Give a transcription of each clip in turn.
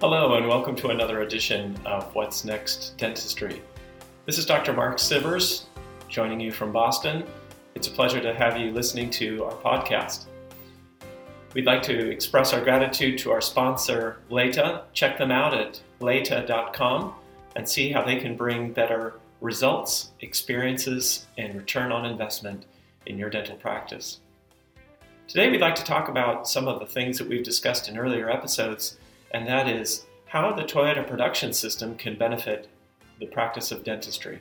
Hello, and welcome to another edition of What's Next Dentistry. This is Dr. Mark Sivers joining you from Boston. It's a pleasure to have you listening to our podcast. We'd like to express our gratitude to our sponsor, Laeta. Check them out at laeta.com and see how they can bring better results, experiences, and return on investment in your dental practice. Today, we'd like to talk about some of the things that we've discussed in earlier episodes and that is how the Toyota production system can benefit the practice of dentistry.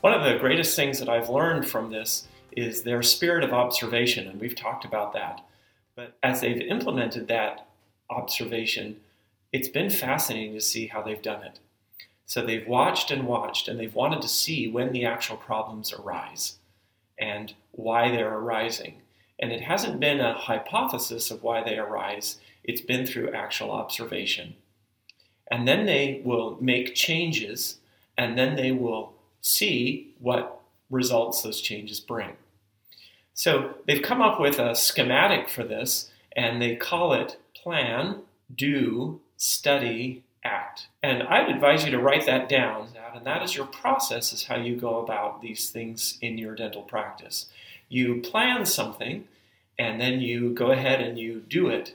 One of the greatest things that I've learned from this is their spirit of observation, and we've talked about that. But as they've implemented that observation, it's been fascinating to see how they've done it. So they've watched and watched, and they've wanted to see when the actual problems arise and why they're arising. And it hasn't been a hypothesis of why they arise, it's been through actual observation. And then they will make changes, and then they will see what results those changes bring. So they've come up with a schematic for this, and they call it plan, do, study, act. And I'd advise you to write that down, and that is your process, is how you go about these things in your dental practice. You plan something, and then you go ahead and you do it.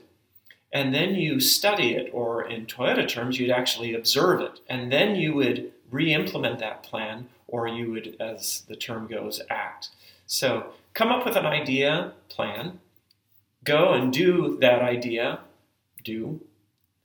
And then you study it, or in Toyota terms, you'd actually observe it. And then you would re implement that plan, or you would, as the term goes, act. So come up with an idea, plan, go and do that idea, do,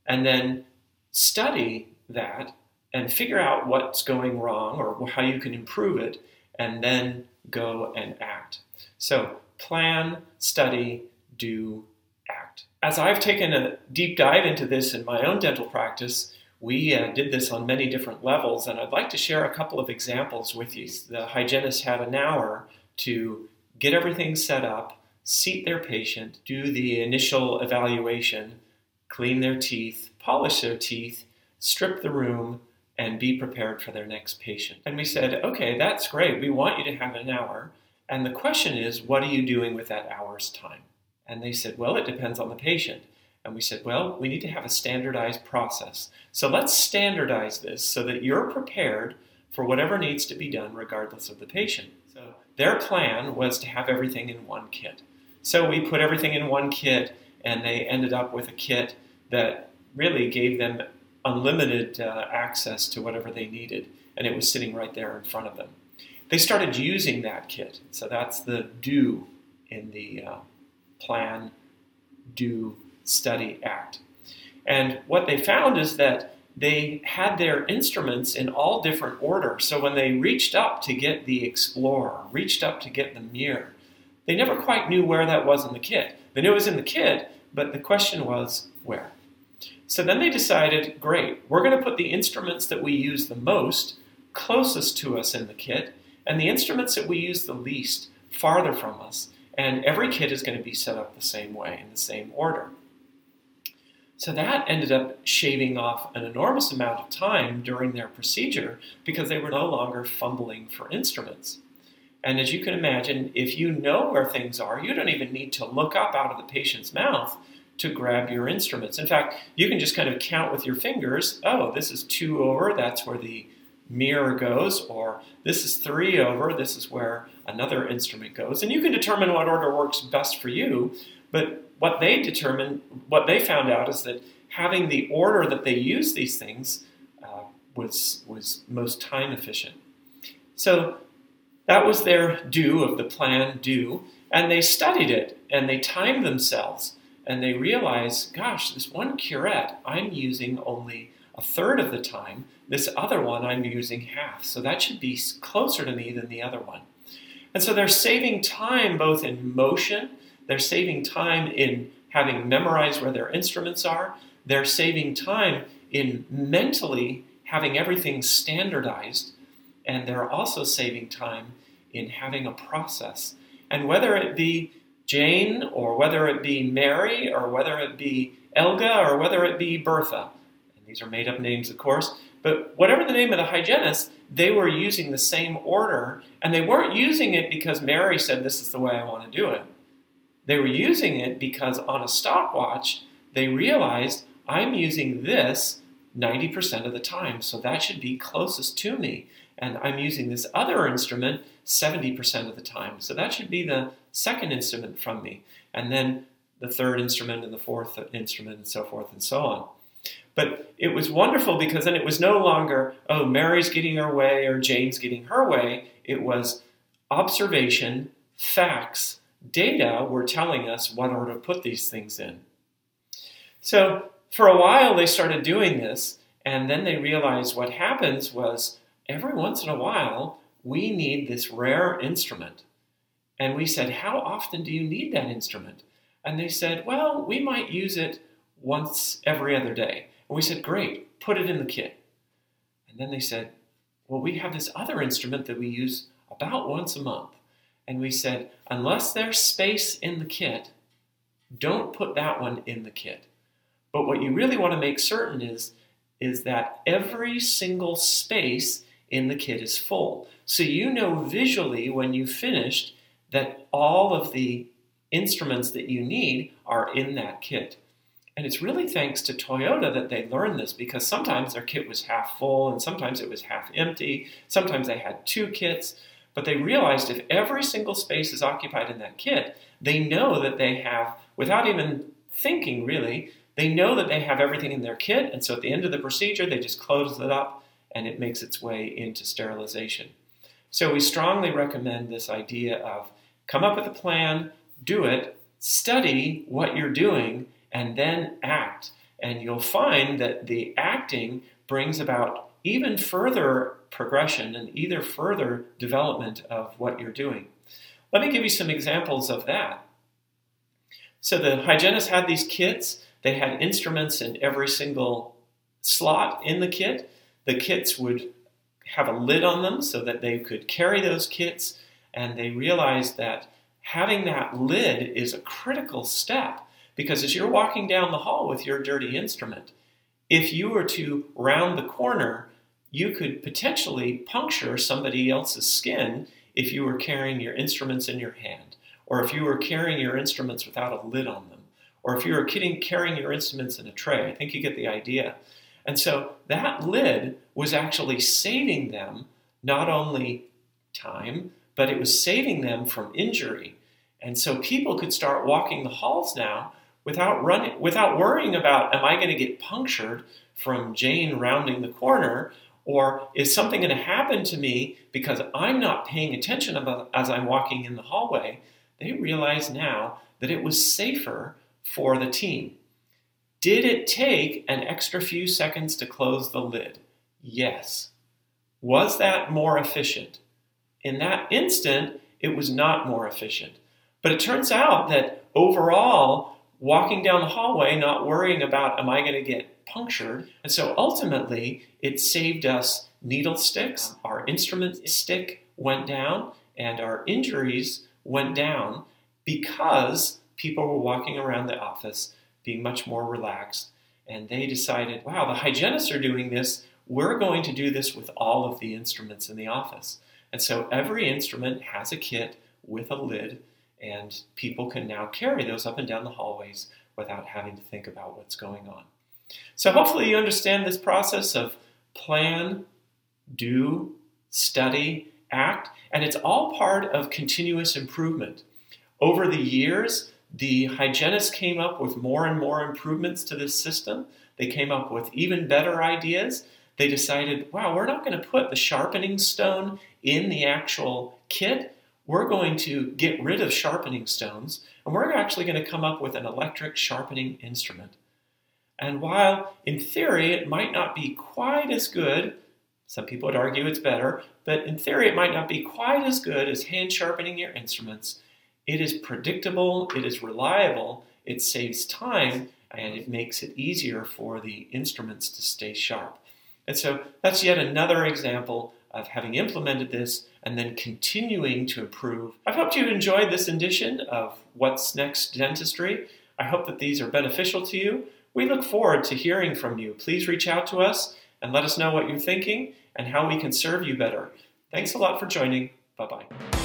and then study that and figure out what's going wrong or how you can improve it, and then go and act. So plan, study, do, act. As I've taken a deep dive into this in my own dental practice, we uh, did this on many different levels, and I'd like to share a couple of examples with you. The hygienist had an hour to get everything set up, seat their patient, do the initial evaluation, clean their teeth, polish their teeth, strip the room, and be prepared for their next patient. And we said, okay, that's great. We want you to have an hour. And the question is, what are you doing with that hour's time? And they said, well, it depends on the patient. And we said, well, we need to have a standardized process. So let's standardize this so that you're prepared for whatever needs to be done regardless of the patient. So their plan was to have everything in one kit. So we put everything in one kit, and they ended up with a kit that really gave them unlimited uh, access to whatever they needed, and it was sitting right there in front of them they started using that kit. So that's the do in the uh, plan, do, study, act. And what they found is that they had their instruments in all different order. So when they reached up to get the Explorer, reached up to get the mirror, they never quite knew where that was in the kit. They knew it was in the kit, but the question was where. So then they decided, great, we're going to put the instruments that we use the most closest to us in the kit, and the instruments that we use the least farther from us. And every kit is going to be set up the same way, in the same order. So that ended up shaving off an enormous amount of time during their procedure because they were no longer fumbling for instruments. And as you can imagine, if you know where things are, you don't even need to look up out of the patient's mouth to grab your instruments. In fact, you can just kind of count with your fingers oh, this is two over, that's where the mirror goes, or this is three over, this is where another instrument goes. And you can determine what order works best for you, but what they determined, what they found out is that having the order that they use these things uh, was, was most time efficient. So that was their do of the plan do, and they studied it and they timed themselves and they realized, gosh, this one curette I'm using only a third of the time. This other one I'm using half. So that should be closer to me than the other one. And so they're saving time both in motion, they're saving time in having memorized where their instruments are, they're saving time in mentally having everything standardized, and they're also saving time in having a process. And whether it be Jane, or whether it be Mary, or whether it be Elga, or whether it be Bertha, these are made up names, of course. But whatever the name of the hygienist, they were using the same order, and they weren't using it because Mary said, This is the way I want to do it. They were using it because on a stopwatch, they realized I'm using this 90% of the time, so that should be closest to me. And I'm using this other instrument 70% of the time, so that should be the second instrument from me. And then the third instrument and the fourth instrument and so forth and so on. But it was wonderful because then it was no longer, oh, Mary's getting her way or Jane's getting her way. It was observation, facts, data were telling us what order to put these things in. So for a while they started doing this, and then they realized what happens was every once in a while we need this rare instrument. And we said, How often do you need that instrument? And they said, Well, we might use it once every other day. And we said, Great, put it in the kit. And then they said, Well, we have this other instrument that we use about once a month. And we said, Unless there's space in the kit, don't put that one in the kit. But what you really want to make certain is, is that every single space in the kit is full. So you know visually when you've finished that all of the instruments that you need are in that kit. And it's really thanks to Toyota that they learned this because sometimes their kit was half full and sometimes it was half empty. Sometimes they had two kits. But they realized if every single space is occupied in that kit, they know that they have, without even thinking really, they know that they have everything in their kit. And so at the end of the procedure, they just close it up and it makes its way into sterilization. So we strongly recommend this idea of come up with a plan, do it, study what you're doing, and then act. And you'll find that the acting brings about even further progression and either further development of what you're doing. Let me give you some examples of that. So the hygienists had these kits, they had instruments in every single slot in the kit. The kits would have a lid on them so that they could carry those kits, and they realized that having that lid is a critical step because as you're walking down the hall with your dirty instrument, if you were to round the corner, you could potentially puncture somebody else's skin if you were carrying your instruments in your hand, or if you were carrying your instruments without a lid on them, or if you were carrying your instruments in a tray. I think you get the idea. And so that lid was actually saving them not only time, but it was saving them from injury. And so people could start walking the halls now without running without worrying about am I going to get punctured from Jane rounding the corner or is something going to happen to me because I'm not paying attention as I'm walking in the hallway? They realize now that it was safer for the team. Did it take an extra few seconds to close the lid? Yes. Was that more efficient? In that instant, it was not more efficient. But it turns out that overall, walking down the hallway, not worrying about, am I going to get punctured? And so ultimately, it saved us needle sticks, our instrument stick went down, and our injuries went down because people were walking around the office being much more relaxed. And they decided, wow, the hygienists are doing this. We're going to do this with all of the instruments in the office. And so every instrument has a kit with a lid and people can now carry those up and down the hallways without having to think about what's going on. So, hopefully, you understand this process of plan, do, study, act, and it's all part of continuous improvement. Over the years, the hygienists came up with more and more improvements to this system. They came up with even better ideas. They decided, wow, we're not going to put the sharpening stone in the actual kit we're going to get rid of sharpening stones and we're actually going to come up with an electric sharpening instrument. And while in theory it might not be quite as good, some people would argue it's better, but in theory it might not be quite as good as hand sharpening your instruments. It is predictable, it is reliable, it saves time, and it makes it easier for the instruments to stay sharp. And so that's yet another example of having implemented this and then continuing to improve. I hope you enjoyed this edition of What's Next Dentistry. I hope that these are beneficial to you. We look forward to hearing from you. Please reach out to us and let us know what you're thinking and how we can serve you better. Thanks a lot for joining. Bye bye.